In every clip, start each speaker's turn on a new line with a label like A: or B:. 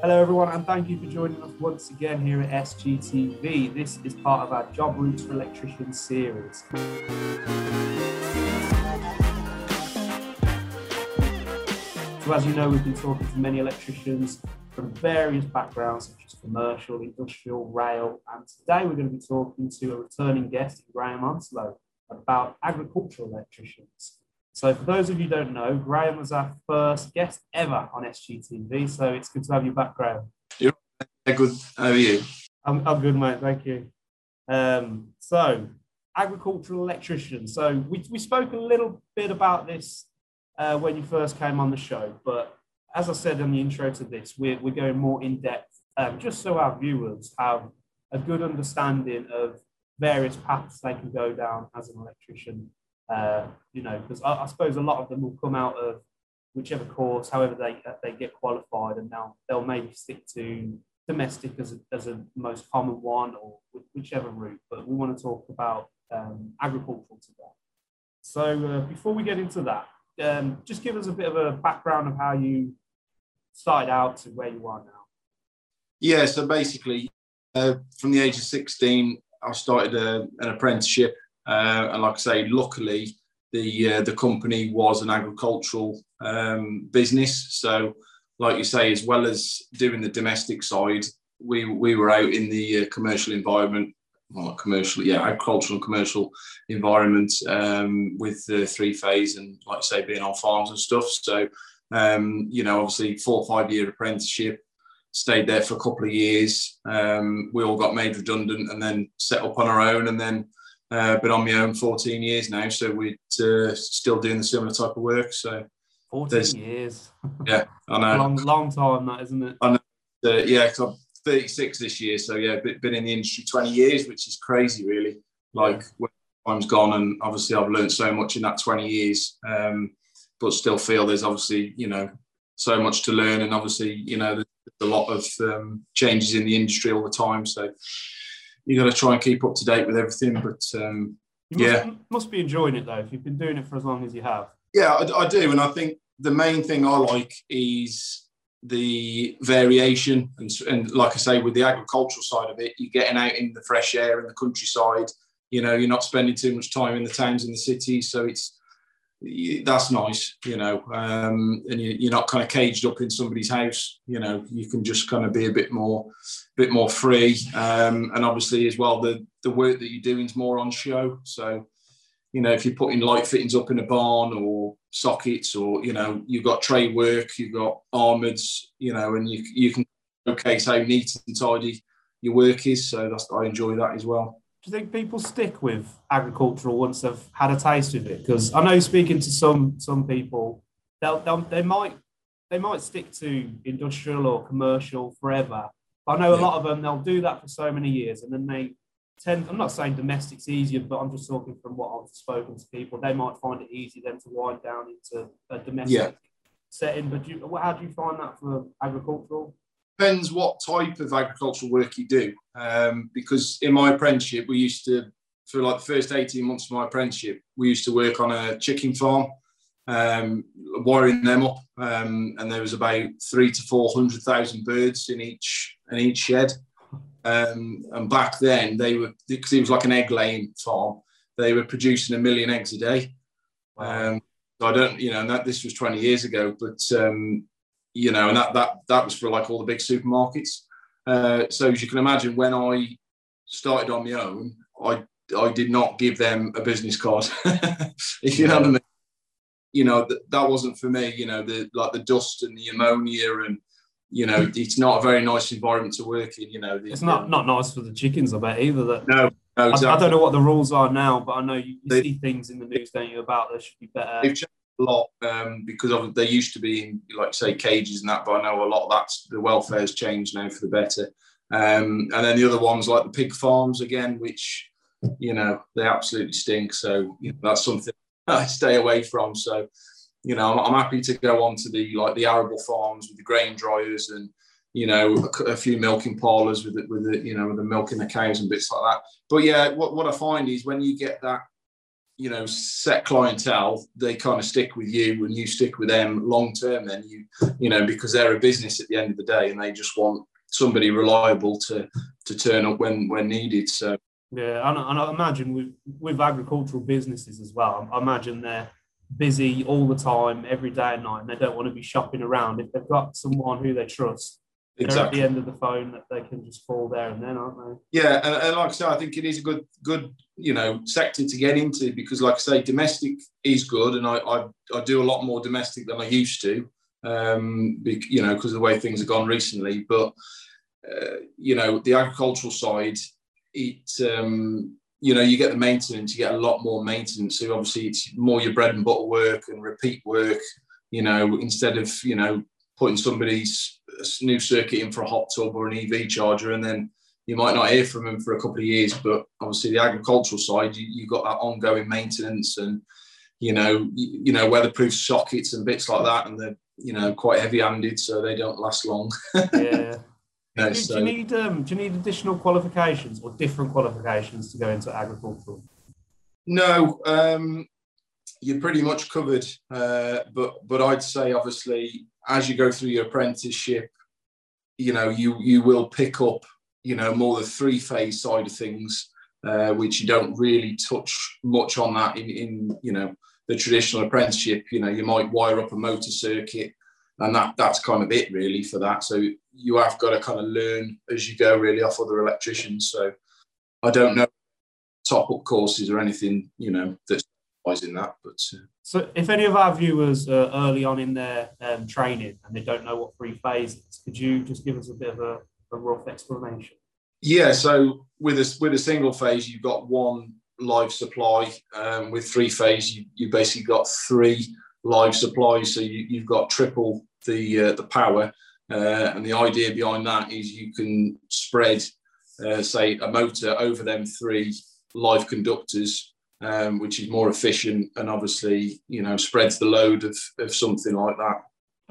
A: Hello, everyone, and thank you for joining us once again here at SGTV. This is part of our Job Routes for Electricians series. So, as you know, we've been talking to many electricians from various backgrounds, such as commercial, industrial, rail, and today we're going to be talking to a returning guest, Graham Onslow, about agricultural electricians. So, for those of you who don't know, Graham was our first guest ever on SGTV. So, it's good to have you back, Graham.
B: Yeah, good. How are you?
A: I'm, I'm good, mate. Thank you. Um, so, agricultural electrician. So, we, we spoke a little bit about this uh, when you first came on the show, but as I said in the intro to this, we're, we're going more in depth um, just so our viewers have a good understanding of various paths they can go down as an electrician uh, you know, because I, I, suppose a lot of them will come out of whichever course, however they they get qualified, and now they'll maybe stick to domestic as a, as a most common one or whichever route. But we want to talk about um, agricultural today. So uh, before we get into that, um, just give us a bit of a background of how you started out to where you are now.
B: Yeah, so basically, uh, from the age of 16, I started a, an apprenticeship uh, and like I say, luckily the uh, the company was an agricultural um, business. So, like you say, as well as doing the domestic side, we we were out in the uh, commercial environment, well, commercial, yeah, agricultural and commercial environment um, with the three phase and like I say, being on farms and stuff. So, um, you know, obviously four or five year apprenticeship. Stayed there for a couple of years. Um, we all got made redundant and then set up on our own. And then uh, been on my own 14 years now, so we're uh, still doing the similar type of work. So
A: 14 years.
B: Yeah, I know.
A: long, long time that, isn't it?
B: I know. Uh, yeah, because I'm 36 this year, so yeah, been in the industry 20 years, which is crazy, really. Like when time's gone, and obviously I've learned so much in that 20 years, um, but still feel there's obviously you know so much to learn, and obviously you know there's a lot of um, changes in the industry all the time. So you got to try and keep up to date with everything. But um,
A: you
B: yeah,
A: must, must, be enjoying it though. If you've been doing it for as long as you have.
B: Yeah, I, I do, and I think the main thing I like is the variation and, and like I say, with the agricultural side of it, you're getting out in the fresh air in the countryside. You know, you're not spending too much time in the towns and the cities, so it's that's nice, you know, um, and you, are not kind of caged up in somebody's house. You know, you can just kind of be a bit more, bit more free, um, and obviously as well, the the work that you're doing is more on show. So, you know, if you're putting light fittings up in a barn or sockets, or you know, you've got tray work, you've got armoureds, you know, and you you can showcase how neat and tidy your work is. So that's I enjoy that as well
A: do you think people stick with agricultural once they've had a taste of it? Because I know speaking to some some people, they'll, they'll they might they might stick to industrial or commercial forever. But I know a lot of them they'll do that for so many years, and then they tend. I'm not saying domestic's easier, but I'm just talking from what I've spoken to people. They might find it easy then to wind down into a domestic yeah. setting. But do you, how do you find that for agricultural?
B: Depends what type of agricultural work you do. Um, because in my apprenticeship, we used to, for like the first 18 months of my apprenticeship, we used to work on a chicken farm, um, wiring them up. Um, and there was about three to 400,000 birds in each, in each shed. Um, and back then they were, because it was like an egg laying farm, they were producing a million eggs a day. Um, so I don't, you know, that this was 20 years ago, but um, you know, and that that that was for like all the big supermarkets. Uh, so as you can imagine, when I started on my own, I I did not give them a business card. if you know what I mean. You know that that wasn't for me. You know the like the dust and the ammonia and you know it's not a very nice environment to work in. You know the,
A: it's not not nice for the chickens. I bet either. That
B: no. No, exactly.
A: I, I, don't know what the rules are now, but I know you, you they, see things in the news, don't you, about there should be better
B: lot um, because of they used to be in like say cages and that, but I know a lot of that's the welfare has changed now for the better. Um, and then the other ones like the pig farms again, which you know they absolutely stink. So you know, that's something I stay away from. So you know I'm, I'm, happy to go on to the like the arable farms with the grain dryers and you know a, a few milking parlours with the, with the you know with the milking the cows and bits like that. But yeah, what, what I find is when you get that you know set clientele they kind of stick with you and you stick with them long term then you you know because they're a business at the end of the day and they just want somebody reliable to to turn up when when needed so
A: yeah and, and i imagine with with agricultural businesses as well i imagine they're busy all the time every day and night and they don't want to be shopping around if they've got someone who they trust exactly. at the end of the phone that they can just fall there and then, aren't they?
B: Yeah, and, and, like I said, I think it is a good, good, you know, sector to get into because, like I say, domestic is good, and I, I, I do a lot more domestic than I used to, um, be, you know, because of the way things have gone recently. But uh, you know, the agricultural side, it, um, you know, you get the maintenance, you get a lot more maintenance. So obviously, it's more your bread and butter work and repeat work. You know, instead of you know putting somebody's new circuit in for a hot tub or an EV charger, and then you might not hear from them for a couple of years. But obviously, the agricultural side, you, you've got that ongoing maintenance and you know, you, you know, weatherproof sockets and bits like that, and they're you know quite heavy-handed, so they don't last long.
A: yeah. No, do, so. do, you need um, do you need additional qualifications or different qualifications to go into agricultural?
B: No, um, you're pretty much covered. Uh, but but I'd say obviously as you go through your apprenticeship, you know, you you will pick up, you know, more the three phase side of things, uh, which you don't really touch much on that in, in you know the traditional apprenticeship. You know, you might wire up a motor circuit, and that that's kind of it really for that. So you have got to kind of learn as you go really off other electricians. So I don't know top up courses or anything, you know, that's in that. But uh,
A: so, if any of our viewers are early on in their um, training and they don't know what three phase is, could you just give us a bit of a, a rough explanation?
B: Yeah. So with a with a single phase, you've got one live supply. Um, with three phase, you you basically got three live supplies. So you, you've got triple the uh, the power. Uh, and the idea behind that is you can spread, uh, say, a motor over them three live conductors um, which is more efficient and obviously you know spreads the load of, of something like that.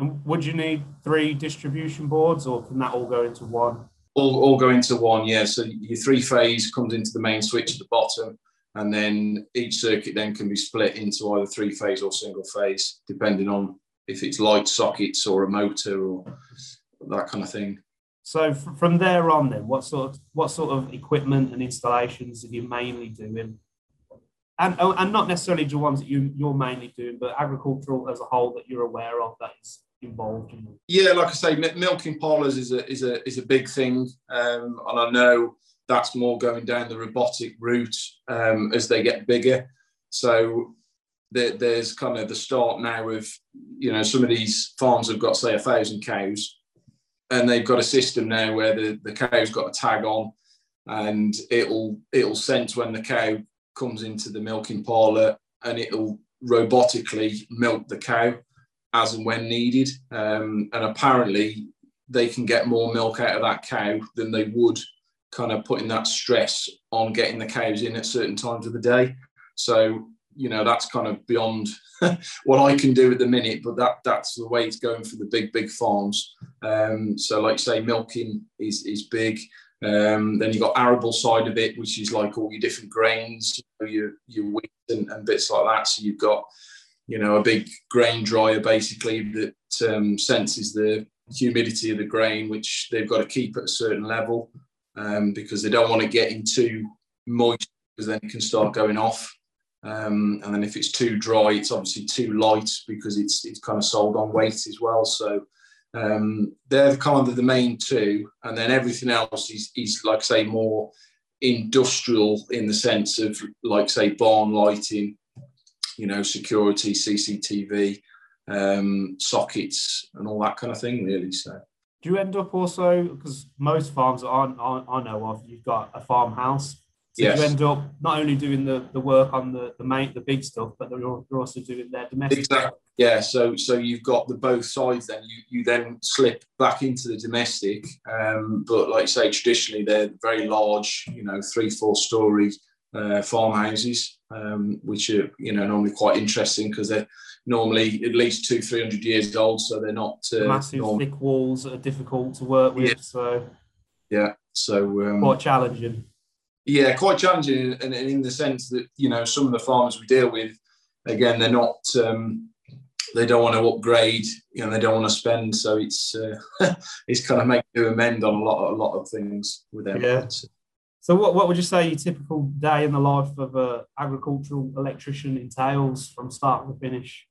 A: And would you need three distribution boards, or can that all go into one?
B: All, all go into one, yeah. So your three phase comes into the main switch at the bottom, and then each circuit then can be split into either three phase or single phase, depending on if it's light sockets or a motor or that kind of thing.
A: So from there on, then, what sort of what sort of equipment and installations are you mainly doing and oh, and not necessarily the ones that you you're mainly doing, but agricultural as a whole that you're aware of that is involved in.
B: Yeah, like I say, milking parlours is a is a is a big thing, um, and I know that's more going down the robotic route um, as they get bigger. So there, there's kind of the start now of you know some of these farms have got say a thousand cows, and they've got a system now where the the cow's got a tag on, and it'll it'll sense when the cow comes into the milking parlour and it'll robotically milk the cow as and when needed. Um, and apparently, they can get more milk out of that cow than they would kind of putting that stress on getting the cows in at certain times of the day. So, you know, that's kind of beyond what I can do at the minute, but that that's the way it's going for the big, big farms. Um, so, like say, milking is is big. Um, then you've got arable side of it, which is like all your different grains, you know, your, your wheat and, and, bits like that. So you've got, you know, a big grain dryer basically that um, senses the humidity of the grain, which they've got to keep at a certain level um, because they don't want to get in too moist because then it can start going off. Um, and then if it's too dry, it's obviously too light because it's it's kind of sold on weight as well. So um, they're kind of the main two, and then everything else is, is like say more industrial in the sense of like say barn lighting, you know, security, CCTV, um, sockets, and all that kind of thing. Really, so.
A: Do you end up also because most farms aren't, aren't I know of, you've got a farmhouse so yes. you end up not only doing the, the work on the, the main the big stuff, but you're, you're also doing their domestic.
B: Exactly. Yeah. So so you've got the both sides. Then you you then slip back into the domestic. Um, but like I say, traditionally they're very large. You know, three four story uh, farmhouses, um, which are you know normally quite interesting because they're normally at least two three hundred years old. So they're not
A: uh, massive normal. thick walls that are difficult to work with.
B: Yeah.
A: So
B: yeah. So
A: um, quite challenging
B: Yeah, quite challenging, and in the sense that you know some of the farmers we deal with, again, they're not. Um, they don't want to upgrade, you know, they don't want to spend. So it's uh, it's kind of make do amend on a lot a lot of things with them.
A: Yeah. So what, what would you say your typical day in the life of an agricultural electrician entails from start to finish?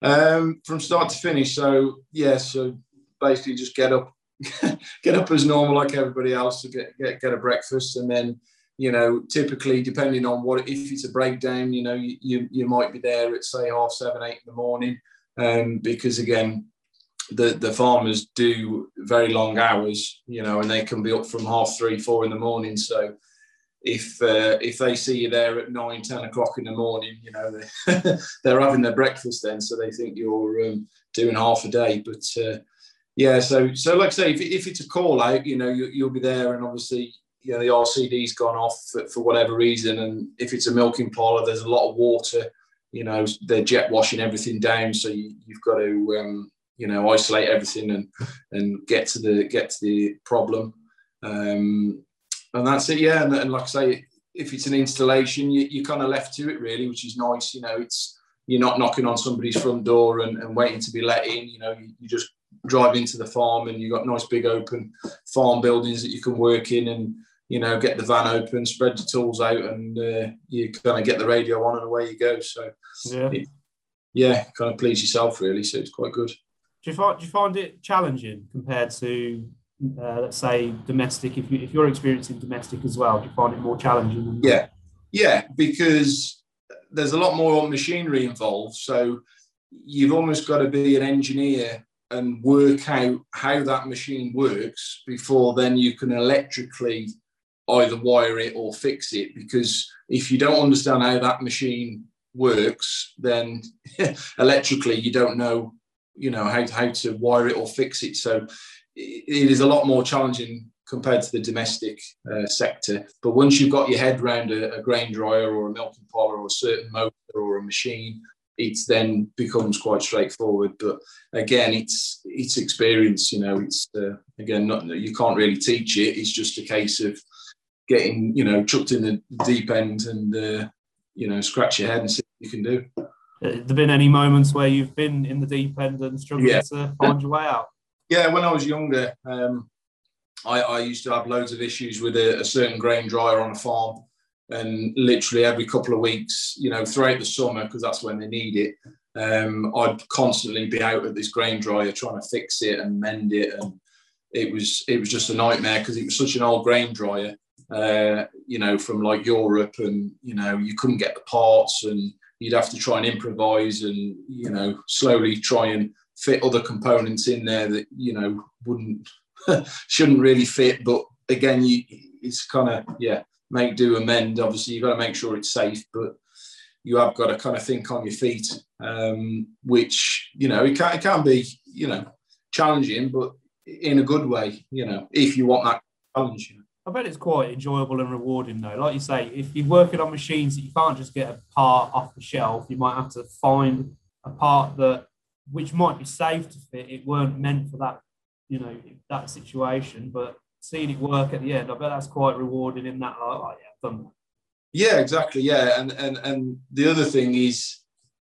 B: Um, from start to finish. So yeah, so basically just get up, get up as normal like everybody else to get, get get a breakfast, and then you know typically depending on what if it's a breakdown, you know you you, you might be there at say half seven eight in the morning, um, because again the the farmers do very long hours, you know, and they can be up from half three, four in the morning. So if uh, if they see you there at nine, ten o'clock in the morning, you know, they're, they're having their breakfast then, so they think you're um, doing half a day. But uh, yeah, so so like I say, if, if it's a call out, you know, you, will be there, and obviously. You know, the RCD's gone off for, for whatever reason, and if it's a milking parlour, there's a lot of water. You know, they're jet washing everything down, so you, have got to um, you know isolate everything and and get to the get to the problem. Um, and that's it yeah. And, and, like i say if it's an installation you, you're kind of left to it really which is nice you know. It's you're not knocking on somebody's front door and, and waiting to be let in you know. You, you, just drive into the farm and you've got nice big open farm buildings that you can work in and you know get the van open spread the tools out and uh, you kind of get the radio on and away you go. So
A: yeah. it,
B: yeah kind of please yourself really. So it's quite good
A: do you find do you find it challenging compared to uh, let's say domestic? If you if you're experiencing domestic as well, do you find it more challenging?
B: yeah, yeah, because there's a lot more machinery involved. So you've almost got to be an engineer and work out how that machine works before then you can electrically either wire it or fix it. Because if you don't understand how that machine works, then electrically you don't know you know how, how to wire it or fix it. So it is a lot more challenging compared to the domestic uh, sector. But once you've got your head around a, a, grain dryer or a milking parlour or a certain motor or a machine it then becomes quite straightforward. But again it's it's experience you know it's uh, again not you can't really teach it. It's just a case of getting you know chucked in the deep end and uh, you know scratch your head and see what you can do
A: there been any moments where you've been in the deep end and struggling yeah. to find your way out?
B: Yeah, when I was younger, um, I, I, used to have loads of issues with a, a, certain grain dryer on a farm, and literally every couple of weeks, you know, throughout the summer because that's when they need it, um, I'd constantly be out at this grain dryer trying to fix it and mend it, and it was it was just a nightmare because it was such an old grain dryer, uh, you know, from like Europe, and you know, you couldn't get the parts and you'd have to try and improvise and you know slowly try and fit other components in there that you know wouldn't shouldn't really fit but again you it's kind of yeah make do amend obviously you've got to make sure it's safe but you have got to kind of think on your feet um, which you know it can, it can be you know challenging but in a good way you know if you want that challenge you know.
A: I bet it's quite enjoyable and rewarding though. Like you say, if you're working on machines that you can't just get a part off the shelf, you might have to find a part that which might be safe to fit. It weren't meant for that, you know, that situation. But seeing it work at the end, I bet that's quite rewarding in that like, like yeah, done that.
B: Yeah, exactly. Yeah. And and and the other thing is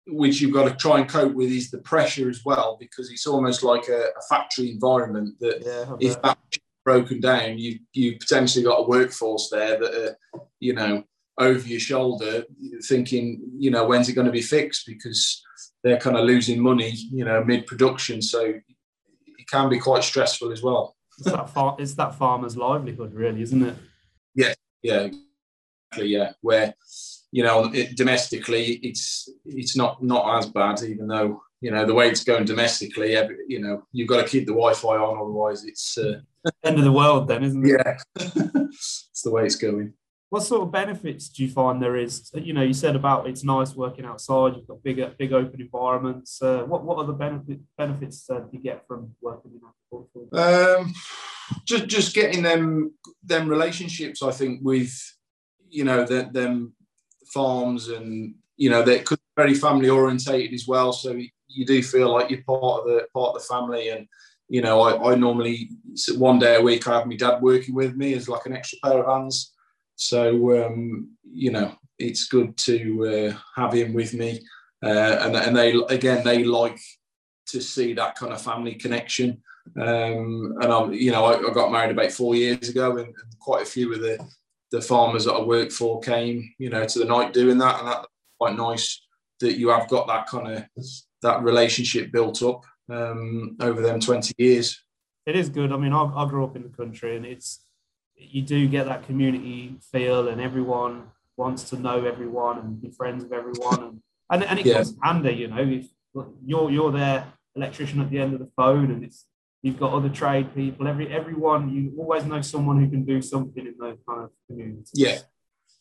B: which you've got to try and cope with is the pressure as well, because it's almost like a, a factory environment that yeah, if that broken down, you you potentially got a workforce there that are, you know, over your shoulder, thinking, you know, when's it going to be fixed? Because they're kind of losing money, you know, mid production. So it can be quite stressful as well.
A: It's that, far, it's that farmer's livelihood, really, isn't it?
B: Yeah, yeah, exactly. Yeah, where you know, it, domestically, it's it's not not as bad, even though you know the way it's going domestically. You know, you've got to keep the Wi-Fi on, otherwise it's uh,
A: end of the world then, isn't
B: it? Yeah, it's the way it's going.
A: What sort of benefits do you find there is? You know, you said about it's nice working outside. You've got bigger, big open environments. Uh, what what other benefit, benefits uh, do you get from working in
B: agriculture? Um, just just getting them them relationships. I think with you know the, them farms and you know they're very family orientated as well. So you do feel like you're part of the part of the family and you know, I, I normally one day a week I have my dad working with me as like an extra pair of hands. So um, you know, it's good to uh, have him with me, uh, and and they again they like to see that kind of family connection. Um, and I'm, you know, I, I, got married about four years ago, and, and, quite a few of the the farmers that I work for came, you know, to the night doing that, and that's quite nice that you have got that kind of that relationship built up um, over them 20 years.
A: It is good. I mean, I, I grew up in the country, and it's you do get that community feel, and everyone wants to know everyone and be friends with everyone, and and, and it yeah. comes handy, you know, if you're you're their electrician at the end of the phone, and it's you've got other trade people. Every everyone you always know someone who can do something in those kind of communities.
B: Yeah,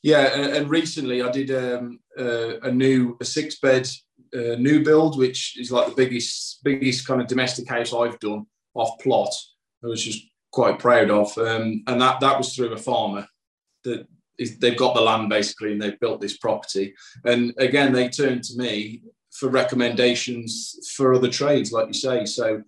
B: yeah. And, and recently I did um, uh, a new a six bed uh, new build, which is like the biggest biggest kind of domestic house I've done off plot. I was just quite proud of, um, and that that was through a farmer that is, they've got the land basically and they've built this property. And again, they turned to me for recommendations for other trades, like you say. So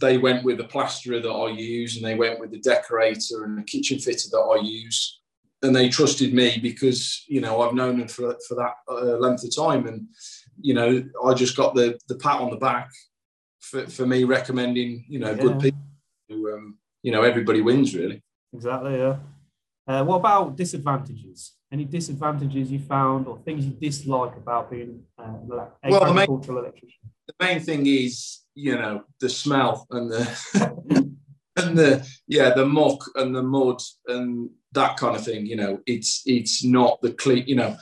B: they went with the plasterer that I use, and they went with the decorator and the kitchen fitter that I use, and they trusted me because you know I've known them for for that uh, length of time, and you know I just got the the pat on the back for, for me recommending you know yeah. good people. Who, um, you know everybody wins really.
A: Exactly. Yeah. Uh, what about disadvantages? Any disadvantages you found or things you dislike about being uh, an well, agricultural electrician?
B: The main thing is you know the smell and the and the yeah the muck and the mud and that kind of thing you know it's it's not the clean you know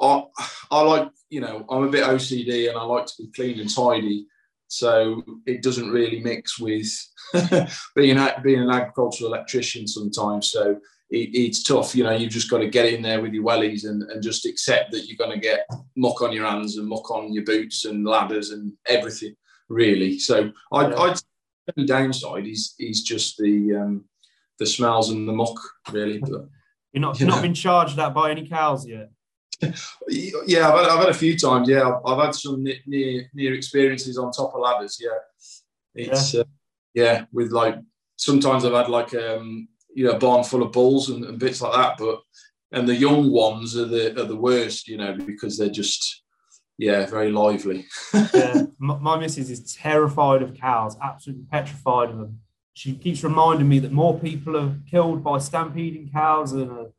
B: I, I like you know i'm a bit ocd and i like to be clean and tidy so it doesn't really mix with being being an agricultural electrician sometimes so it, it's tough you know you've just got to get in there with your wellies and, and just accept that you're going to get muck on your hands and muck on your boots and ladders and everything really. So I, yeah. I'd the downside is is just the um, the smells and the muck, really. But,
A: you're not you not been charged that by any cows yet.
B: yeah, I've had, I've had, a few times. Yeah, I've, I've had some near near experiences on top of ladders. Yeah, it's yeah, uh, yeah with like sometimes I've had like um you know a barn full of bulls and, and bits like that, but and the young ones are the are the worst, you know, because they're just yeah, very lively.
A: yeah, my, my missus is terrified of cows, absolutely petrified of them. She keeps reminding me that more people are killed by stampeding cows than are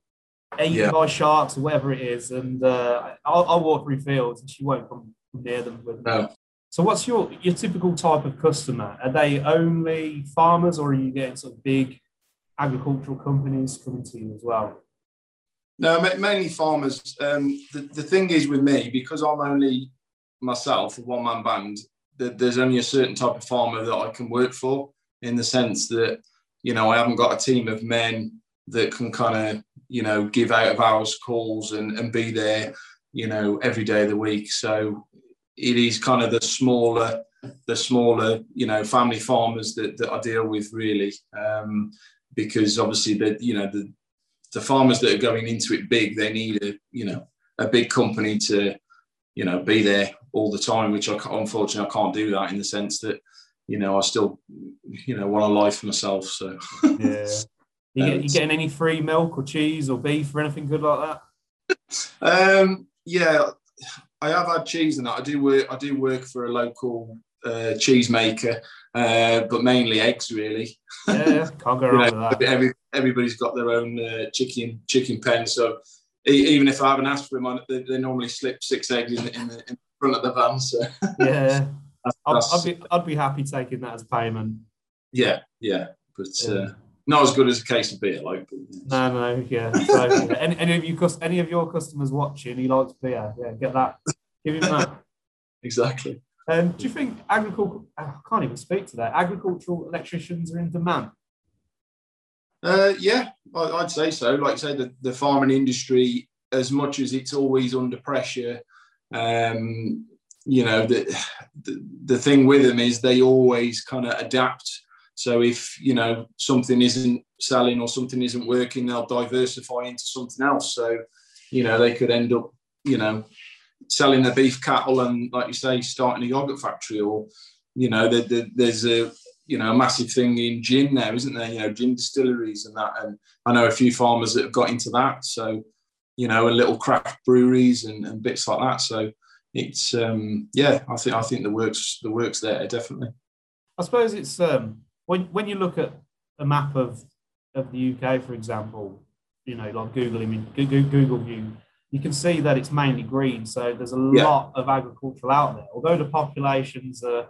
A: eaten yeah. by sharks or whatever it is. And uh, I'll, I'll, walk through fields and she won't come near them. With no. So, what's your your typical type of customer? Are they only farmers, or are you getting sort of big agricultural companies coming to you as well?
B: No, mainly farmers. Um, the, the thing is with me, because I'm only myself, a one man band, that there's only a certain type of farmer that I can work for in the sense that, you know, I haven't got a team of men that can kind of, you know, give out of hours calls and, and be there, you know, every day of the week. So it is kind of the smaller, the smaller, you know, family farmers that, that I deal with really. Um, because obviously the, you know, the, the farmers that are going into it big, they need a you know a big company to you know be there all the time, which I unfortunately I can't do that in the sense that you know I still you know want a life myself. So
A: yeah, you, get, you getting any free milk or cheese or beef or anything good like
B: that? um, yeah, I have had cheese and that. I do work. I do work for a local uh, cheese maker, uh, but mainly eggs really.
A: Yeah, can't go wrong know, with that.
B: Every, everybody's got their own uh, chicken chicken pen, so even if I haven't asked for them, they, they normally slip six eggs in, in, the, in front of the van. So
A: yeah, I'd, I'd, be I'd be happy taking that as payment.
B: Yeah, yeah, but. Yeah. Uh, not as good as a case of beer, like.
A: No, no, yeah. So. Any, any of you, any of your customers watching, he likes beer. Yeah, get that. Give him that.
B: exactly.
A: Um, do you think agricultural? I can't even speak to that. Agricultural electricians are in demand.
B: Uh, yeah, I'd say so. Like I say, the, the farming industry, as much as it's always under pressure, um, you know, the, the, the thing with them is they always kind of adapt. So if you know something isn't selling or something isn't working, they'll diversify into something else. So you know they could end up, you know, selling their beef cattle and, like you say, starting a yogurt factory, or you know, the, the, there's a you know a massive thing in gin now, isn't there? You know, gin distilleries and that. And I know a few farmers that have got into that. So you know, a little craft breweries and, and bits like that. So it's um, yeah, I think I think the works the works there definitely.
A: I suppose it's um, when when you look at a map of of the UK, for example, you know, like Google I mean Google, Google View, you can see that it's mainly green. So there's a yeah. lot of agricultural out there. Although the populations are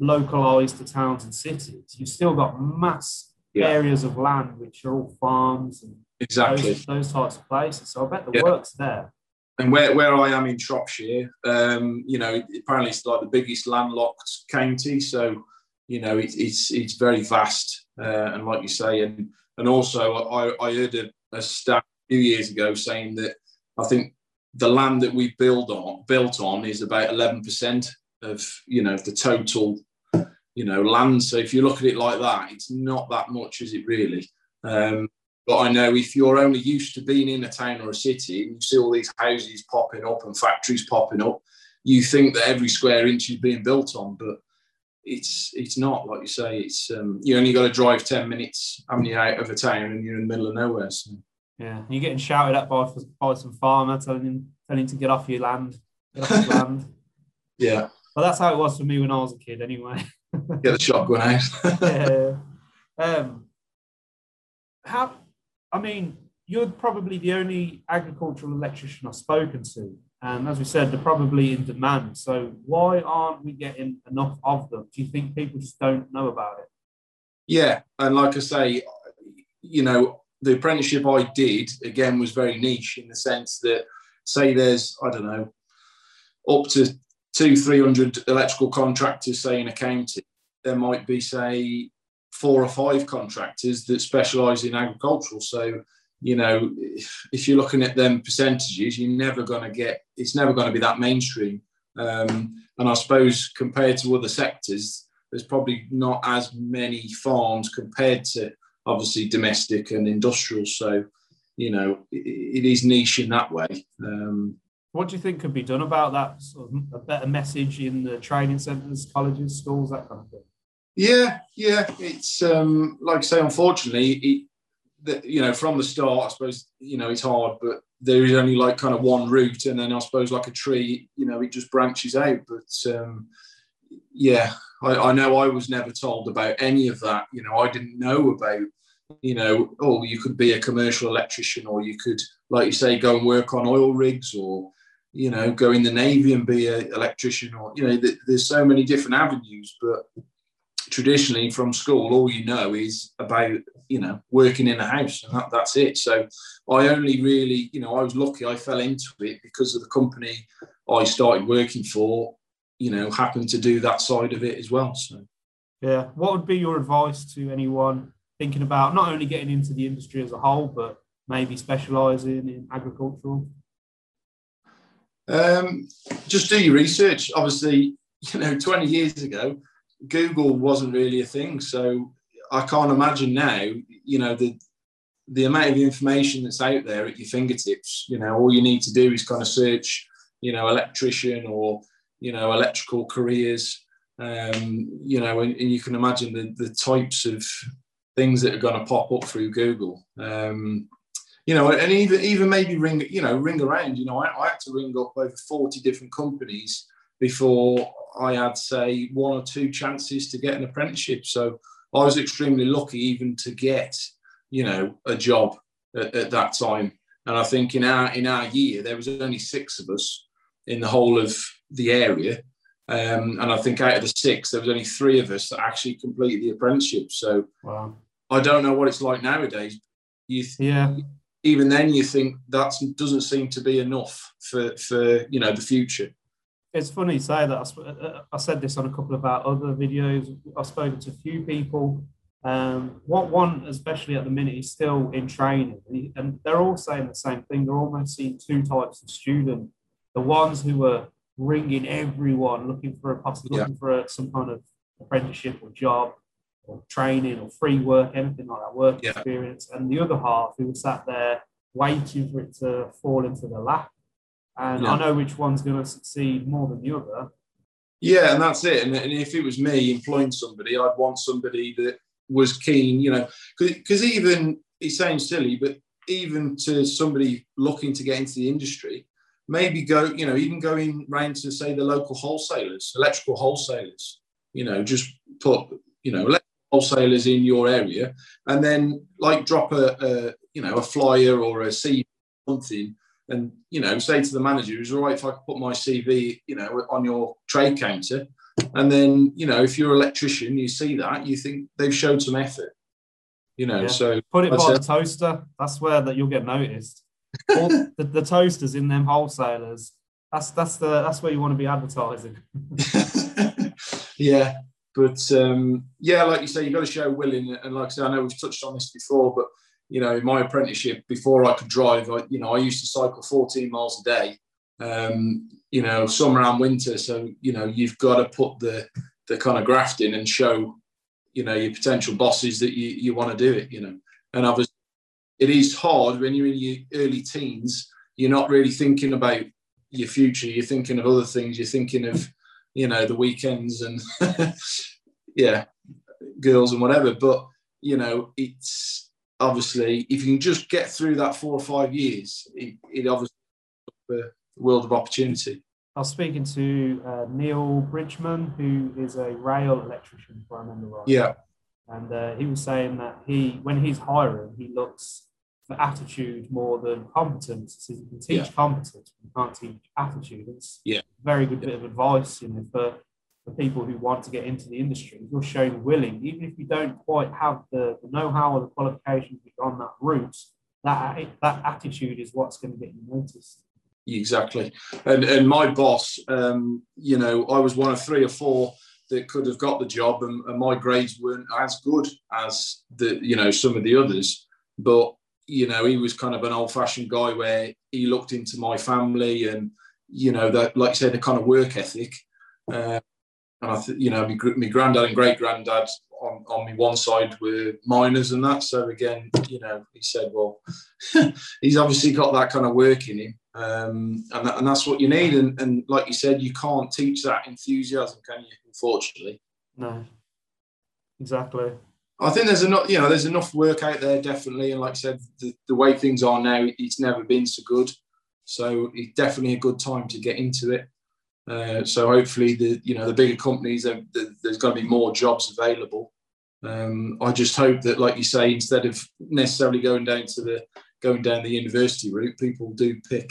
A: localized to towns and cities, you've still got mass yeah. areas of land which are all farms and
B: exactly
A: those, those types of places. So I bet the yeah. work's there.
B: And where, where I am in Shropshire, um, you know, apparently it's like the biggest landlocked county. So, you know, it, it's it's very vast. Uh, and like you say, and and also I, I heard a, a stat a few years ago saying that I think the land that we build on built on is about 11% of you know the total you know land so if you look at it like that it's not that much is it really um, but I know if you're only used to being in a town or a city and you see all these houses popping up and factories popping up, you think that every square inch is being built on, but it's it's not like you say. It's um, you only got to drive ten minutes, haven't you, out of a town, and you're in the middle of nowhere. So.
A: Yeah, you're getting shouted at by, by some farmer telling him telling him to get off your land, get off land.
B: Yeah.
A: Well, that's how it was for me when I was a kid, anyway.
B: get the shotgun out.
A: yeah. Um, how I mean, you're probably the only agricultural electrician I've spoken to. And as we said, they're probably in demand. So why aren't we getting enough of them? Do you think people just don't know about it?
B: Yeah. And like I say, you know, the apprenticeship I did, again, was very niche in the sense that, say, there's, I don't know, up to two, 300 electrical contractors, say, in a county. There might be, say, four or five contractors that specialise in agricultural. So, you know, if, if, you're looking at them percentages, you're never going to get. It's never going to be that mainstream. Um, and I suppose compared to other sectors, there's probably not as many farms compared to obviously domestic and industrial. So, you know, it, it is niche in that way. Um,
A: what do you think could be done about that? Sort of a better message in the training centres, colleges, schools, that kind of thing.
B: Yeah, yeah. It's um, like I say, unfortunately, it, the, you know, from the start, I suppose you know it's hard, but there is only like kind of one route, and then I suppose like a tree, you know, it just branches out. But um, yeah, I, I know I was never told about any of that. You know, I didn't know about you know, oh, you could be a commercial electrician, or you could, like you say, go and work on oil rigs, or you know, go in the navy and be an electrician, or you know, there's so many different avenues. But traditionally from school, all you know is about, you know, working in a house and that, that's it. So I only really, you know, I was lucky I fell into it because of the company I started working for, you know, happened to do that side of it as well. So,
A: yeah. What would be your advice to anyone thinking about not only getting into the industry as a whole, but maybe specialising in agricultural?
B: Um, just do your research. Obviously, you know, 20 years ago, Google wasn't really a thing. So I can't imagine now, you know, the the amount of information that's out there at your fingertips. You know, all you need to do is kind of search, you know, electrician or you know, electrical careers. Um, you know, and, and, you can imagine the the types of things that are going to pop up through Google. Um, you know, and even even maybe ring, you know, ring around. You know, I, I had to ring up over forty different companies before I had, say, one or two chances to get an apprenticeship. So I was extremely lucky even to get, you know, a job at, at that time. And I think in our in our year there was only six of us in the whole of the area. Um, and I think out of the six, there was only three of us that actually completed the apprenticeship. So wow. I don't know what it's like nowadays. You th-
A: yeah.
B: Even then, you think that doesn't seem to be enough for for you know the future
A: it's funny you say that. I, I, said this on a couple of our other videos. I've spoken to a few people. Um, what one, especially at the minute, is still in training, and they're all saying the same thing. They're almost seeing two types of student: the ones who are ringing everyone, looking for a possible, yeah. looking for a, some kind of apprenticeship or job or training or free work, anything like that, work yeah. experience, and the other half who was sat there waiting for it to fall into the lap and yeah. I know which one's going to succeed more than the other.
B: Yeah, and that's it. And, and if it was me employing somebody, I'd want somebody that was keen, you know, because even it sounds silly, but even to somebody looking to get into the industry, maybe go, you know, even going round to say the local wholesalers, electrical wholesalers, you know, just put, you know, wholesalers in your area, and then like drop a, a you know a flyer or a CV something, and you know say to the manager, "Is all right if I could put my CV, you know, on your trade counter?" And then you know if you're an electrician, you see that you think they've showed some effort. You know, yeah. so
A: put it by the toaster. That's where that you'll get noticed. All the, the toasters in them wholesalers. That's that's the that's where you want to be advertising.
B: yeah, but um, yeah, like you say, you've got to show willing. And like I said, I know we've touched on this before, but you know, in my apprenticeship, before I could drive, I, you know, I used to cycle 14 miles a day. Um, you know, summer and winter. So you know, you've got to put the the kind of graft in and show, you know, your potential bosses that you you want to do it. You know, and obviously, it is hard when you're in your early teens. You're not really thinking about your future. You're thinking of other things. You're thinking of you know the weekends and yeah girls and whatever but you know it's obviously if you can just get through that four or five years it, it obviously a world of opportunity
A: I was speaking to uh, Neil Bridgman, who is a rail electrician, if I remember right.
B: Yeah.
A: And uh, he was saying that he, when he's hiring, he looks attitude more than competence. So you can teach yeah. competence, but you can't teach attitude. It's
B: yeah.
A: a very good bit of advice, you know, for, for people who want to get into the industry. If you're showing willing, even if you don't quite have the, the know-how or the qualifications to go on that route, that that attitude is what's going to get you noticed.
B: Exactly. And and my boss, um, you know, I was one of three or four that could have got the job, and, and my grades weren't as good as the you know some of the others. But you know, he was kind of an old fashioned guy where he looked into my family and, you know, that, like I said, the kind of work ethic. Uh, and I, th- you know, my, my granddad and great granddad on, on me one side were miners and that. So again, you know, he said, well, he's obviously got that kind of work in him. Um, and, that, and that's what you need. And, and like you said, you can't teach that enthusiasm, can you? Unfortunately.
A: No, exactly.
B: I think there's enough, you know, there's enough work out there definitely, and like I said, the, the way things are now, it's never been so good. So it's definitely a good time to get into it. Uh, so hopefully, the you know the bigger companies, the, there's going to be more jobs available. Um, I just hope that, like you say, instead of necessarily going down to the going down the university route, people do pick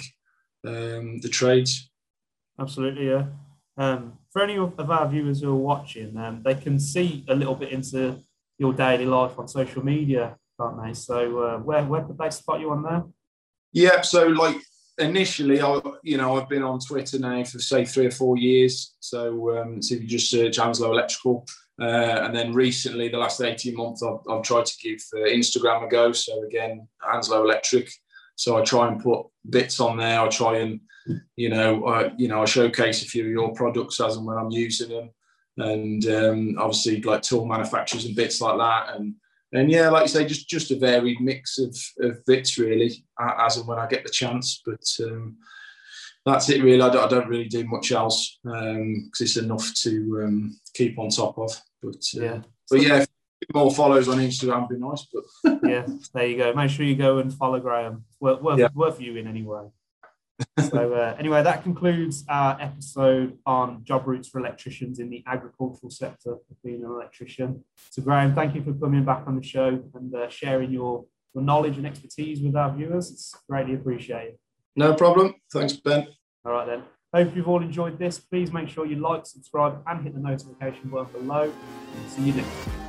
B: um, the trades.
A: Absolutely, yeah. Um, for any of our viewers who are watching, um, they can see a little bit into your daily life on social media, can't they? So uh, where where could they spot you on there?
B: Yeah, so like initially, I you know I've been on Twitter now for say three or four years. So um, so if you just search Anslow Electrical, uh, and then recently, the last eighteen months, I've, I've tried to give uh, Instagram a go. So again, Anslow Electric. So I try and put bits on there. I try and you know I, you know I showcase a few of your products as and when I'm using them and um, obviously like tool manufacturers and bits like that. And and yeah, like you say, just just a varied mix of, of bits really, as and when I get the chance. But um, that's it really. I don't, I don't, really do much else because um, it's enough to um, keep on top of. But uh, yeah, but yeah. More follows on Instagram would be nice,
A: but yeah, there you go. Make sure you go and follow Graham. Worth, worth, yeah. worth viewing anyway so uh, anyway, that concludes our episode on job routes for electricians in the agricultural sector of being an electrician. So Graham, thank you for coming back on the show and uh, sharing your, your knowledge and expertise with our viewers. It's greatly appreciated.
B: No problem. Thanks, Ben.
A: All right then. Hope you've all enjoyed this. Please make sure you like, subscribe, and hit the notification button below. See you next time.